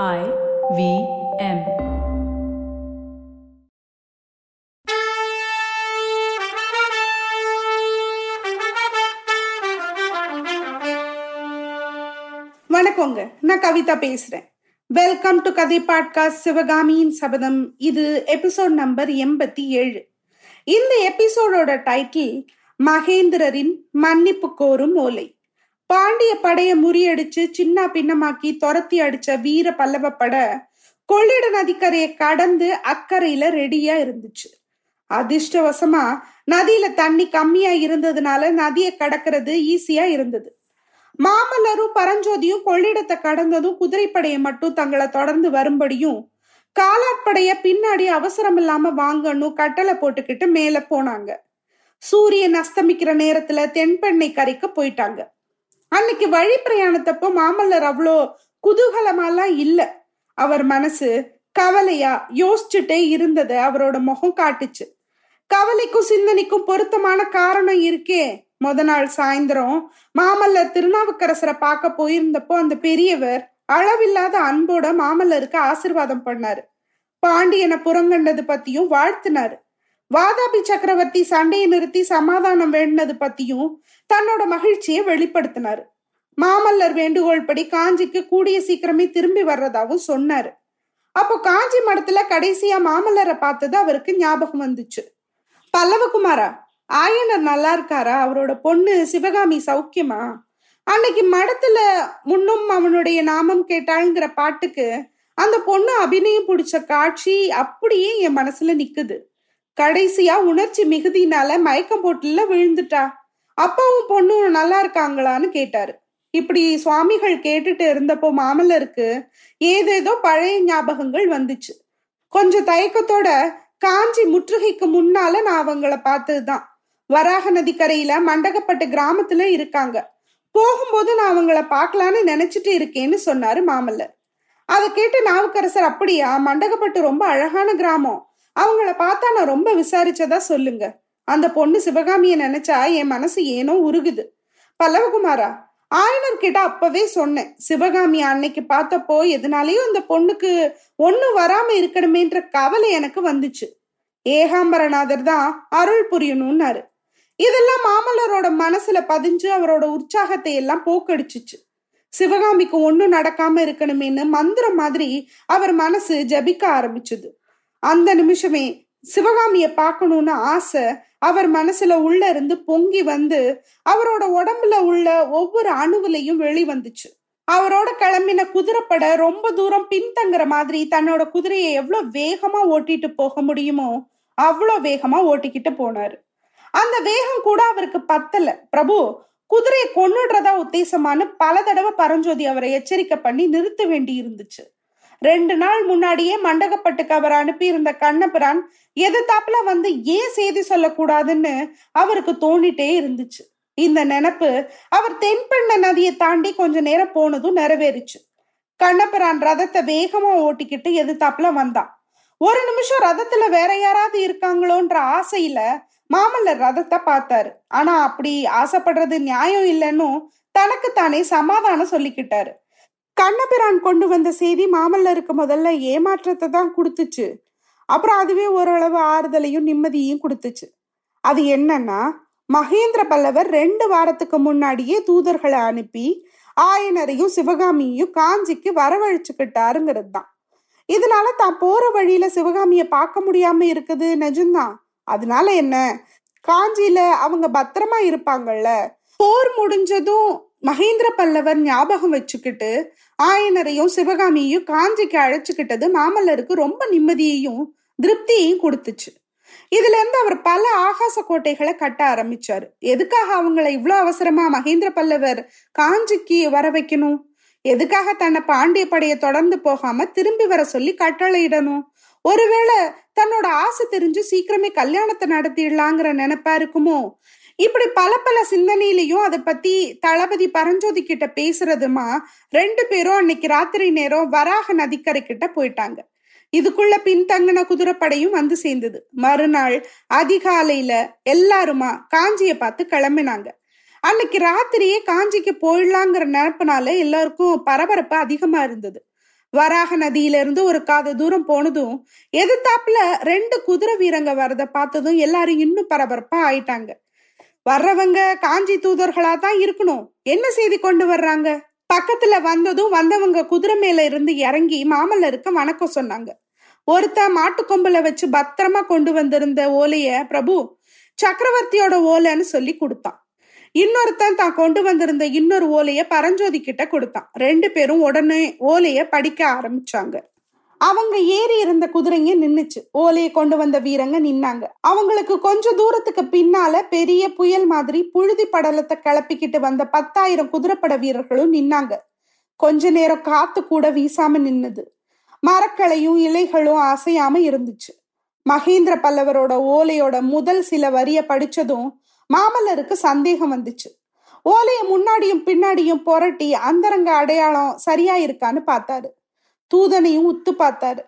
I V M. வணக்கங்க. நான் கவிதா பேசுறேன். வெல்கம் டு கதை பாட்காஸ்ட் சிவகாமியின் சபதம் இது எபிசோட் நம்பர் எண்பத்தி ஏழு. இந்த எபிசோடோட டைட்டில் மகேந்திரரின் மன்னிப்பு கோரும் ஓலை. பாண்டிய படைய முறியடிச்சு சின்ன பின்னமாக்கி துரத்தி அடிச்ச வீர பல்லவ பட கொள்ளிட நதிக்கரையை கடந்து அக்கறையில ரெடியா இருந்துச்சு. அதிர்ஷ்டவசமா நதியில தண்ணி கம்மியா இருந்ததுனால நதியை கடக்கிறது ஈஸியா இருந்தது. மாமல்லரும் பரஞ்சோதியும் கொள்ளிடத்தை கடந்ததும் குதிரைப்படையை மட்டும் தங்களை தொடர்ந்து வரும்படியும் காலாட்படைய பின்னாடி அவசரம் இல்லாம வாங்கணும் கட்டளை போட்டுக்கிட்டு மேல போனாங்க. சூரியன் அஸ்தமிக்கிற நேரத்துல தென்பெண்ணை கரைக்கு போயிட்டாங்க. அன்னைக்கு வழி பிரயாணத்தப்போ மாமல்லர் அவ்வளோ குதூகலமாலாம் இல்லை. அவர் மனசு கவலையா யோசிச்சுட்டே இருந்ததை அவரோட முகம் காட்டுச்சு. கவலைக்கும் சிந்தனைக்கும் பொருத்தமான காரணம் இருக்கே. முத நாள் சாயந்தரம் மாமல்லர் திருநாவுக்கரசரை பார்க்க போயிருந்தப்போ அந்த பெரியவர் அளவில்லாத அன்போட மாமல்லருக்கு ஆசிர்வாதம் பண்ணாரு. பாண்டியனை புறங்கண்டது பத்தியும் வாழ்த்தினாரு. வாதாபி சக்கரவர்த்தி சண்டையை நிறுத்தி சமாதானம் வேண்டினது பத்தியும் தன்னோட மகிழ்ச்சியை வெளிப்படுத்தினாரு. மாமல்லர் வேண்டுகோள் படி காஞ்சிக்கு கூடிய சீக்கிரமே திரும்பி வர்றதாவும் சொன்னாரு. அப்போ காஞ்சி மடத்துல கடைசியா மாமல்லரை பார்த்தது அவருக்கு ஞாபகம் வந்துச்சு. பல்லவகுமாரா ஆயனர் நல்லா இருக்காரா? அவரோட பொண்ணு சிவகாமி சௌக்கியமா? அன்னைக்கு மடத்துல முன்னும் அவனுடைய நாமம் கேட்டாளுங்கிற பாட்டுக்கு அந்த பொண்ணு அபிநயம் பிடிச்ச காட்சி அப்படியே என் மனசுல நிக்குது. கடைசியா உணர்ச்சி மிகுதினால மயக்கம் போட்டுல விழுந்துட்டா. அப்பாவும் பொண்ணும் நல்லா இருக்காங்களான்னு கேட்டாரு. இப்படி சுவாமிகள் கேட்டுட்டு இருந்தப்போ மாமல்லருக்கு ஏதேதோ பழைய ஞாபகங்கள் வந்துச்சு. கொஞ்சம் தயக்கத்தோட காஞ்சி முற்றுகைக்கு முன்னால நான் அவங்கள பார்த்ததுதான். வராக நதிக்கரையில மண்டகப்பட்டு கிராமத்துல இருக்காங்க. போகும்போது நான் அவங்கள பார்க்கலான்னு நினைச்சிட்டு இருக்கேன்னு சொன்னாரு மாமல்லர். அதை கேட்டு நாவுக்கரசர் அப்படியா? மண்டகப்பட்டு ரொம்ப அழகான கிராமம். அவங்கள பார்த்தா நான் ரொம்ப விசாரிச்சதா சொல்லுங்க. அந்த பொண்ணு சிவகாமிய நினைச்சா என் மனசு ஏனோ உருகுது. பல்லவகுமாரா ஆயனர் கிட்ட அப்பவே சொன்னேன் சிவகாமி அன்னைக்கு பார்த்தப்போ எதனாலையும் அந்த பொண்ணுக்கு ஒண்ணு வராம இருக்கணுமேன்ற கவலை எனக்கு வந்துச்சு. ஏகாம்பரநாதர் தான் அருள் புரியணும்னாரு. இதெல்லாம் மாமல்லரோட மனசுல பதிஞ்சு அவரோட உற்சாகத்தை எல்லாம் போக்கடிச்சுச்சு. சிவகாமிக்கு ஒண்ணும் நடக்காம இருக்கணுமேன்னு மந்திரம் மாதிரி அவர் மனசு ஜபிக்க ஆரம்பிச்சுது. அந்த நிமிஷமே சிவகாமிய பார்க்கணும்னு ஆசை அவர் மனசுல உள்ள இருந்து பொங்கி வந்து அவரோட உடம்புல உள்ள ஒவ்வொரு அணுவிலையும் வெளிவந்துச்சு அவரோட கிளம்பின குதிரைப்பட ரொம்ப தூரம் பின்தங்குற மாதிரி தன்னோட குதிரையை எவ்வளோ வேகமா ஓட்டிட்டு போக முடியுமோ அவ்வளோ வேகமா ஓட்டிக்கிட்டு போனாரு. அந்த வேகம் கூட அவருக்கு பத்தல. பிரபு குதிரையை கொண்டுடுறதா உத்தேசமானு பல தடவை பரஞ்சோதி அவரை எச்சரிக்கை பண்ணி நிறுத்த வேண்டி இருந்துச்சு. ரெண்டு நாள் முன்னாடியே மண்டகப்பட்டுக்கு அவர் அனுப்பியிருந்த கண்ணபிரான் எதிர்த்தாப்புல வந்து ஏன் செய்தி சொல்லக்கூடாதுன்னு அவருக்கு தோணிட்டே இருந்துச்சு. இந்த நினப்பு அவர் தென்பெண்ண நதியை தாண்டி கொஞ்ச நேரம் போனதும் நிறைவேறிச்சு. கண்ணபிரான் ரதத்தை வேகமா ஓட்டிக்கிட்டு எதிர்த்தாப்புல வந்தான். ஒரு நிமிஷம் ரதத்துல வேற யாராவது இருக்காங்களோன்ற ஆசையில மாமல்லர் ரதத்தை பார்த்தாரு. ஆனா அப்படி ஆசைப்படுறது நியாயம் இல்லைன்னு தனக்கு தானே சமாதானம் சொல்லிக்கிட்டாரு. கண்ணபிரான் கொண்டு வந்த செய்தி மாமல்லருக்கு முதல்ல ஏமாற்றத்தை தான் கொடுத்துச்சு. அப்புறம் அதுவே ஓரளவு ஆறுதலையும் நிம்மதியையும் கொடுத்துச்சு. அது என்னன்னா மகேந்திர பல்லவர் ரெண்டு வாரத்துக்கு முன்னாடியே தூதர்களை அனுப்பி ஆயனரையும் சிவகாமியையும் காஞ்சிக்கு வரவழைச்சுக்கிட்டாருங்கிறது தான். இதனால தான் போற வழியில சிவகாமிய பார்க்க முடியாம இருக்குது நிஜம்தான் அதனால என்ன? காஞ்சியில அவங்க பத்திரமா இருப்பாங்கல்ல? போர் முடிஞ்சதும் மகேந்திர பல்லவர் ஞாபகம் வச்சுக்கிட்டு ஆயனரையும் சிவகாமியையும் காஞ்சிக்கு அழைச்சுக்கிட்டது மாமல்லருக்கு ரொம்ப நிம்மதியையும் திருப்தியையும் கொடுத்துச்சு. இதுல இருந்து அவர் பல ஆகாச கோட்டைகளை கட்ட ஆரம்பிச்சாரு. எதுக்காக அவங்கள இவ்வளவு அவசரமா மகேந்திர பல்லவர் காஞ்சிக்கு வர வைக்கணும்? எதுக்காக தன்னை பாண்டிய படையை தொடர்ந்து போகாம திரும்பி வர சொல்லி கட்டளையிடணும்? ஒருவேளை தன்னோட ஆசை தெரிஞ்சு சீக்கிரமே கல்யாணத்தை நடத்திடலாங்கிற நினைப்பா இருக்குமோ? இப்படி பல பல சிந்தனையிலையும் அதை பத்தி தளபதி பரஞ்சோதி கிட்ட பேசுறதுமா ரெண்டு பேரும் அன்னைக்கு ராத்திரி நேரம் வராக நதிக்கரை கிட்ட போயிட்டாங்க. இதுக்குள்ள பின்தங்கின குதிரைப்படையும் வந்து சேர்ந்தது. மறுநாள் அதிகாலையில எல்லாருமா காஞ்சிய பார்த்து கிளம்பினாங்க. அன்னைக்கு ராத்திரியே காஞ்சிக்கு போயிடலாங்கிற நினப்பினால எல்லாருக்கும் பரபரப்பு அதிகமா இருந்தது. வராக நதியிலிருந்து ஒரு காத தூரம் போனதும் எதிர்த்தாப்புல ரெண்டு குதிரை வீரங்க வரத பார்த்ததும் எல்லாரும் இன்னும் பரபரப்பா ஆயிட்டாங்க. வர்றவங்க காஞ்சி தூதர்களா தான் இருக்கணும். என்ன செய்தி கொண்டு வர்றாங்க? பக்கத்துல வந்ததும் வந்தவங்க குதிரை மேல இருந்து இறங்கி மாமல்லருக்கு வணக்கம் சொன்னாங்க. ஒருத்த மாட்டுக்கொம்பலை வச்சு பத்திரமா கொண்டு வந்திருந்த ஓலைய பிரபு சக்கரவர்த்தியோட ஓலைன்னு சொல்லி கொடுத்தான். இன்னொருத்தன் தான் கொண்டு வந்திருந்த இன்னொரு ஓலைய பரஞ்சோதி கிட்ட கொடுத்தான். ரெண்டு பேரும் உடனே ஓலைய படிக்க ஆரம்பிச்சாங்க. அவங்க ஏறி இருந்த குதிரைங்க நின்னுச்சு. ஓலையை கொண்டு வந்த வீரங்க நின்னாங்க. அவங்களுக்கு கொஞ்ச தூரத்துக்கு பின்னால பெரிய புயல் மாதிரி புழுதி படலத்தை கிளப்பிக்கிட்டு வந்த பத்தாயிரம் குதிரைப்பட வீரர்களும் நின்னாங்க. கொஞ்ச நேரம் காத்து கூட வீசாம நின்னுது. மரக்களையும் இலைகளும் அசையாம இருந்துச்சு. மகேந்திர பல்லவரோட ஓலையோட முதல் சில வரிய படிச்சதும் மாமல்லருக்கு சந்தேகம் வந்துச்சு. ஓலைய முன்னாடியும் பின்னாடியும் புரட்டி அந்தரங்க அடையாளம் சரியா இருக்கான்னு பார்த்தாரு. தூதனையும் உத்து பார்த்தாரு.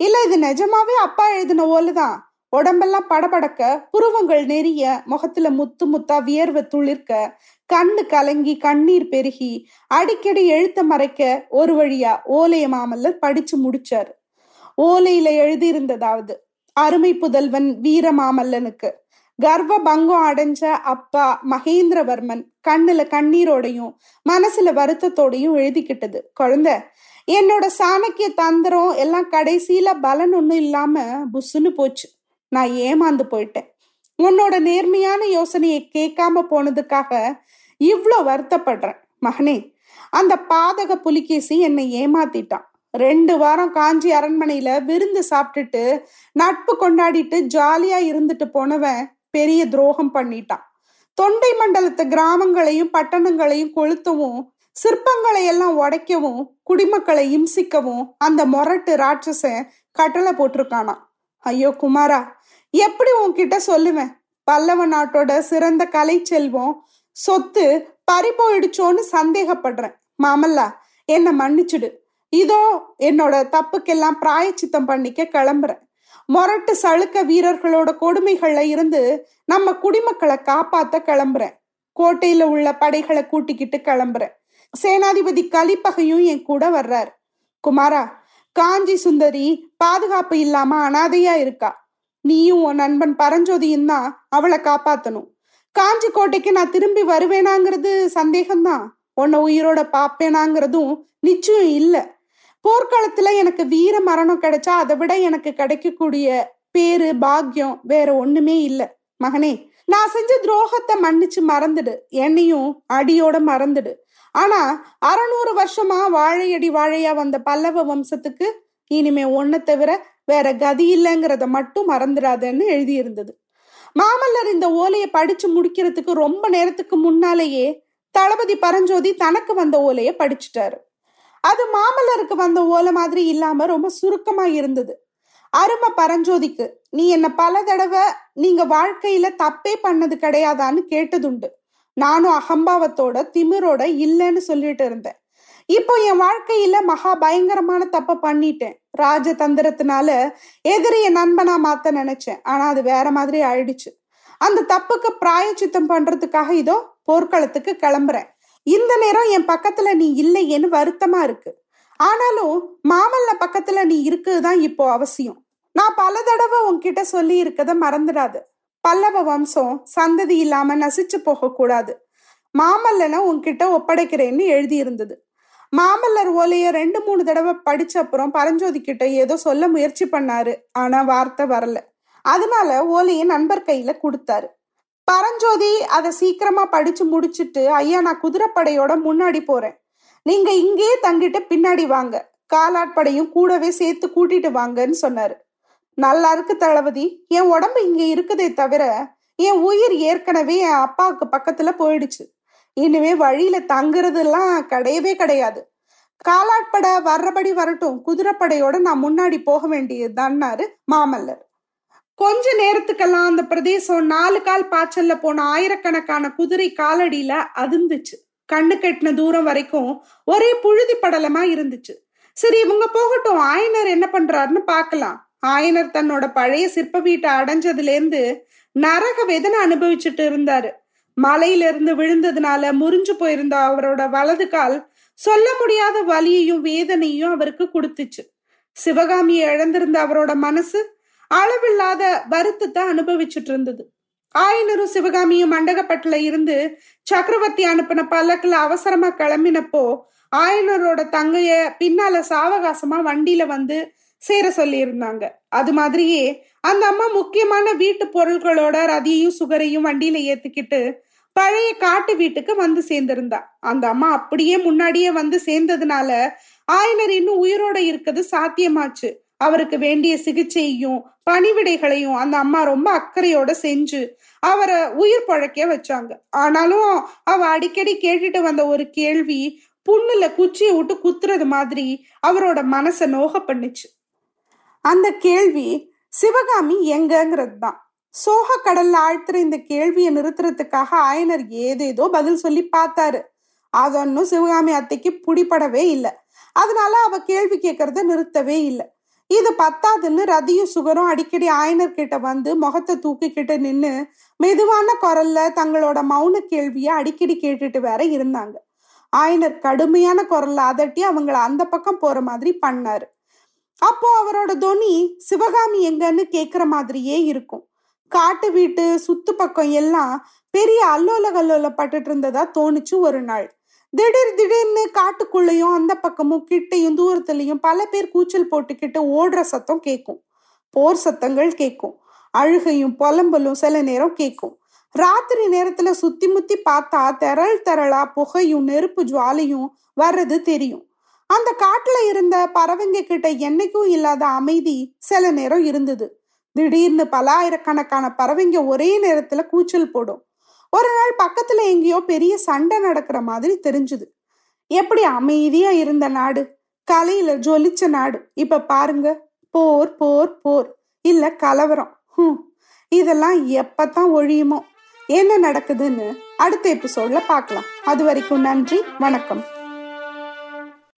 இல்ல இது நிஜமாவே அப்பா எழுதின ஓலைதான் உடம்பெல்லாம் படபடக்க புருவங்கள் நெறிய முகத்துல முத்து முத்தா வியர்வை துளிர்க்க கண்ணு கலங்கி கண்ணீர் பெருகி அடிக்கடி எழுத்த மறைக்க ஒரு வழியா ஓலைய மாமல்லர் படிச்சு முடிச்சாரு. ஓலையில எழுதியிருந்ததாவது அருமை புதல்வன் வீர மாமல்லனுக்கு. கர்வ பங்கம் அடைஞ்ச அப்பா மகேந்திரவர்மன் கண்ணுல கண்ணீரோடையும் மனசுல வருத்தத்தோடையும் எழுதிக்கிட்டது. குழந்தை என்னோட சாணக்கிய தந்திரம் எல்லாம் கடைசியில பலன் ஒன்றும் இல்லாம புசுன்னு போச்சு. நான் ஏமாந்து போயிட்டேன். உன்னோட நேர்மையான யோசனையை கேட்காம போனதுக்காக இவ்வளோ வருத்தப்படுறேன். மகனே அந்த பாதக புலிகேசி என்னை ஏமாத்திட்டான். ரெண்டு வாரம் காஞ்சி அரண்மனையில விருந்து சாப்பிட்டுட்டு நட்பு கொண்டாடிட்டு ஜாலியா இருந்துட்டு போனவன் பெரிய துரோகம் பண்ணிட்டான். தொண்டை மண்டலத்து கிராமங்களையும் பட்டணங்களையும் கொளுத்தவும் சிற்பங்களை எல்லாம் உடைக்கவும் குடிமக்களை இம்சிக்கவும் அந்த மொரட்டு ராட்சசன் கட்டளை போட்டிருக்கானா ஐயோ குமாரா எப்படி உன்கிட்ட சொல்லுவேன்? பல்லவ நாட்டோட சிறந்த கலை செல்வம் சொத்து பறி போயிடுச்சோன்னு சந்தேகப்படுறேன். மாமல்லா என்னை மன்னிச்சுடு. இதோ என்னோட தப்புக்கெல்லாம் பிராயச்சித்தம் பண்ணிக்க கிளம்புறேன். மொரட்டு சளுக்க வீரர்களோட கொடுமைகள்ல இருந்து நம்ம குடிமக்களை காப்பாத்த கிளம்புறேன். கோட்டையில உள்ள படைகளை கூட்டிக்கிட்டு கிளம்புறேன். சேனாதிபதி கலிப்பகையும் என் கூட வர்றார். குமாரா காஞ்சி சுந்தரி பாதுகாப்பு இல்லாம அனாதையா இருக்கா? நீயும் உன் நண்பன் பரஞ்சோதியும் தான் அவளை காப்பாத்தணும். காஞ்சி கோட்டைக்கு நான் திரும்பி வருவேனாங்கிறது சந்தேகம்தான். உன்னை உயிரோட பாப்பேனாங்கிறதும் நிச்சயம் இல்லை. போர்க்காலத்துல எனக்கு வீர மரணம் கிடைச்சா அதை விட எனக்கு கிடைக்கக்கூடிய பேரு பாக்கியம் வேற ஒண்ணுமே இல்லை. மகனே நான் செஞ்ச துரோகத்தை மன்னிச்சு மறந்துடு. என்னையும் அடியோட மறந்துடு. ஆனா அறநூறு வருஷமா வாழையடி வாழையா வந்த பல்லவ வம்சத்துக்கு இனிமே ஒன்ன தவிர வேற கதி இல்லைங்கிறத மட்டும் மறந்துடாதன்னு எழுதியிருந்தது. மாமல்லர் இந்த ஓலையை படிச்சு முடிக்கிறதுக்கு ரொம்ப நேரத்துக்கு முன்னாலேயே தளபதி பரஞ்சோதி தனக்கு வந்த ஓலையை படிச்சுட்டாரு. அது மாமல்லருக்கு வந்த ஓலை மாதிரி இல்லாம ரொம்ப சுருக்கமா இருந்தது. அருமை பரஞ்சோதிக்கு நீ என்ன பல தடவை நீங்க வாழ்க்கையில தப்பே பண்ணது கிடையாதான்னு கேட்டதுண்டு. நானும் அகம்பாவத்தோட திமிரோட இல்லைன்னு சொல்லிட்டு இருந்தேன். இப்போ என் வாழ்க்கையில மகா பயங்கரமான தப்ப பண்ணிட்டேன். ராஜதந்திரத்தினால எதிரிய நண்பனா மாத்த நினைச்சேன். ஆனா அது வேற மாதிரி ஆயிடுச்சு. அந்த தப்புக்கு பிராயச்சித்தம் பண்றதுக்காக இதோ போர்க்களத்துக்கு கிளம்புறேன். இந்த நேரம் என் பக்கத்துல நீ இல்லையேன்னு வருத்தமா இருக்கு. ஆனாலும் மாமல்ல பக்கத்துல நீ இருக்குதுதான் இப்போ அவசியம். நான் பல தடவை உன்கிட்ட சொல்லி இருக்கத மறந்துடாது. பல்லவ வம்சம் சந்ததி இல்லாம நசிச்சு போக கூடாது. மாமல்லனை உன்கிட்ட ஒப்படைக்கிறேன்னு எழுதி இருந்தது மாமல்லர் ஓலைய ரெண்டு மூணு தடவை படிச்ச அப்புறம் பரஞ்சோதி கிட்ட ஏதோ சொல்ல முயற்சி பண்ணாரு. ஆனா வார்த்தை வரல. அதனால ஓலையை நண்பர் கையில கொடுத்தாரு. பரஞ்சோதி அதை சீக்கிரமா படிச்சு முடிச்சுட்டு ஐயா நான் குதிரைப்படையோட முன்னாடி போறேன். நீங்க இங்கேயே தங்கிட்டு பின்னாடி வாங்க. காலாட்படையும் கூடவே சேர்த்து கூட்டிட்டு வாங்கன்னு சொன்னாரு. நல்லா இருக்கு தளபதி. என் உடம்பு இங்க இருக்குதே தவிர என் உயிர் ஏற்கனவே என் அப்பாவுக்கு பக்கத்துல போயிடுச்சு. இனிமே வழியில தங்குறதெல்லாம் கிடையவே கிடையாது. காலாட்பட வர்றபடி வரட்டும். குதிரைப்படையோட நான் முன்னாடி போக வேண்டியதுதான்னாரு மாமல்லர். கொஞ்ச நேரத்துக்கெல்லாம் அந்த பிரதேசம் நாலு கால் பாய்ச்சல்ல போன ஆயிரக்கணக்கான குதிரை காலடியில அதிர்ந்துச்சு. கண்ணு கட்டின தூரம் வரைக்கும் ஒரே புழுதி படலமா இருந்துச்சு. சரி இவங்க போகட்டும். ஆயனர் என்ன பண்றாருன்னு பார்க்கலாம். ஆயனர் தன்னோட பழைய சிற்ப வீட்டை அடைஞ்சதுல இருந்து நரக வேதனை அனுபவிச்சுட்டு இருந்தாரு. மலையில இருந்து விழுந்ததுனால முறிஞ்சு போயிருந்த அவரோட வலது கால் சொல்ல முடியாத வலியையும் வேதனையும் அவருக்கு கொடுத்துச்சு. சிவகாமியை இழந்திருந்த அவரோட மனசு அளவில்லாத வருத்தத்தை அனுபவிச்சுட்டு இருந்தது. ஆயனரும் சிவகாமியும் மண்டகப்பட்டுல இருந்து சக்கரவர்த்தி அனுப்பின பல்லக்கில் அவசரமா கிளம்பினப்போ ஆயனரோட தங்கைய பின்னால சாவகாசமா வண்டியில வந்து சேர சொல்லியிருந்தாங்க. அது மாதிரியே அந்த அம்மா முக்கியமான வீட்டு பொருட்களோட ரதியையும் சுகரையும் வண்டியில ஏத்துக்கிட்டு பழைய காட்டு வீட்டுக்கு வந்து சேர்ந்திருந்தா. அந்த அம்மா அப்படியே முன்னாடியே வந்து சேர்ந்ததுனால ஆயனர் இன்னும் உயிரோட இருக்கிறது சாத்தியமாச்சு. அவருக்கு வேண்டிய சிகிச்சையும் பணிவிடைகளையும் அந்த அம்மா ரொம்ப அக்கறையோட செஞ்சு அவரை உயிர் பழக்க வச்சாங்க. ஆனாலும் அவ அடிக்கடி கேட்டுட்டு வந்த ஒரு கேள்வி புண்ணுல குச்சியை விட்டு குத்துறது மாதிரி அவரோட மனசை நோக பண்ணுச்சு. அந்த கேள்வி சிவகாமி எங்கங்கிறது தான் சோக கடல்ல ஆழ்த்துற இந்த கேள்வியை நிறுத்துறதுக்காக ஆயனர் ஏதேதோ பதில் சொல்லி பார்த்தாரு. அதொன்னும் சிவகாமி அத்தைக்கு புடிப்படவே இல்லை. அதனால அவ கேள்வி கேட்கறத நிறுத்தவே இல்லை. இது பத்தாதுன்னு ரதியும் சுகரும் அடிக்கடி ஆயனர் கிட்ட வந்து முகத்தை தூக்கிக்கிட்டு நின்று மெதுவான குரல்ல தங்களோட மௌன கேள்வியை அடிக்கடி கேட்டுட்டு வேற இருந்தாங்க. ஆயனர் கடுமையான குரல்ல அதட்டி அவங்கள அந்த பக்கம் போற மாதிரி பண்ணாரு. அப்போ அவரோட துணி சிவகாமி எங்கன்னு கேக்குற மாதிரியே இருக்கும். காட்டு வீட்டு சுத்து பக்கம் எல்லாம் பெரிய அல்லோல கல்லோல பட்டுட்டு இருந்ததா தோணுச்சு ஒரு நாள். திடீர் திடீர்னு காட்டுக்குள்ளேயும் அந்த பக்கமும் கிட்டையும் தூரத்துலயும் பல பேர் கூச்சல் போட்டுக்கிட்டு ஓடுற சத்தம் கேட்கும் போர் சத்தங்கள் கேட்கும் அழுகையும் புலம்பலும் சில நேரம் கேட்கும் ராத்திரி நேரத்துல சுத்தி முத்தி பார்த்தா திரள் திரளா புகையும் நெருப்பு ஜுவாலையும் வர்றது தெரியும். அந்த காட்டுல இருந்த பறவைங்க கிட்ட என்னைக்கும் இல்லாத அமைதி சில நேரம் இருந்தது. திடீர்னு பல ஆயிரக்கணக்கான பறவைங்க ஒரே நேரத்துல கூச்சல் போடும். ஒரு நாள் பக்கத்துல எங்கேயோ பெரிய சண்டை நடக்கிற மாதிரி தெரிஞ்சுது. எப்படி அமைதியா இருந்த நாடு? கலையில ஜொலிச்ச நாடு. இப்ப பாருங்க. போர் போர் போர். இல்ல கலவரம். ஹம். இதெல்லாம் எப்பதான் ஒழியுமோ? என்ன நடக்குதுன்னு அடுத்த எபிசோட்ல பார்க்கலாம். அது வரைக்கும் நன்றி. வணக்கம்.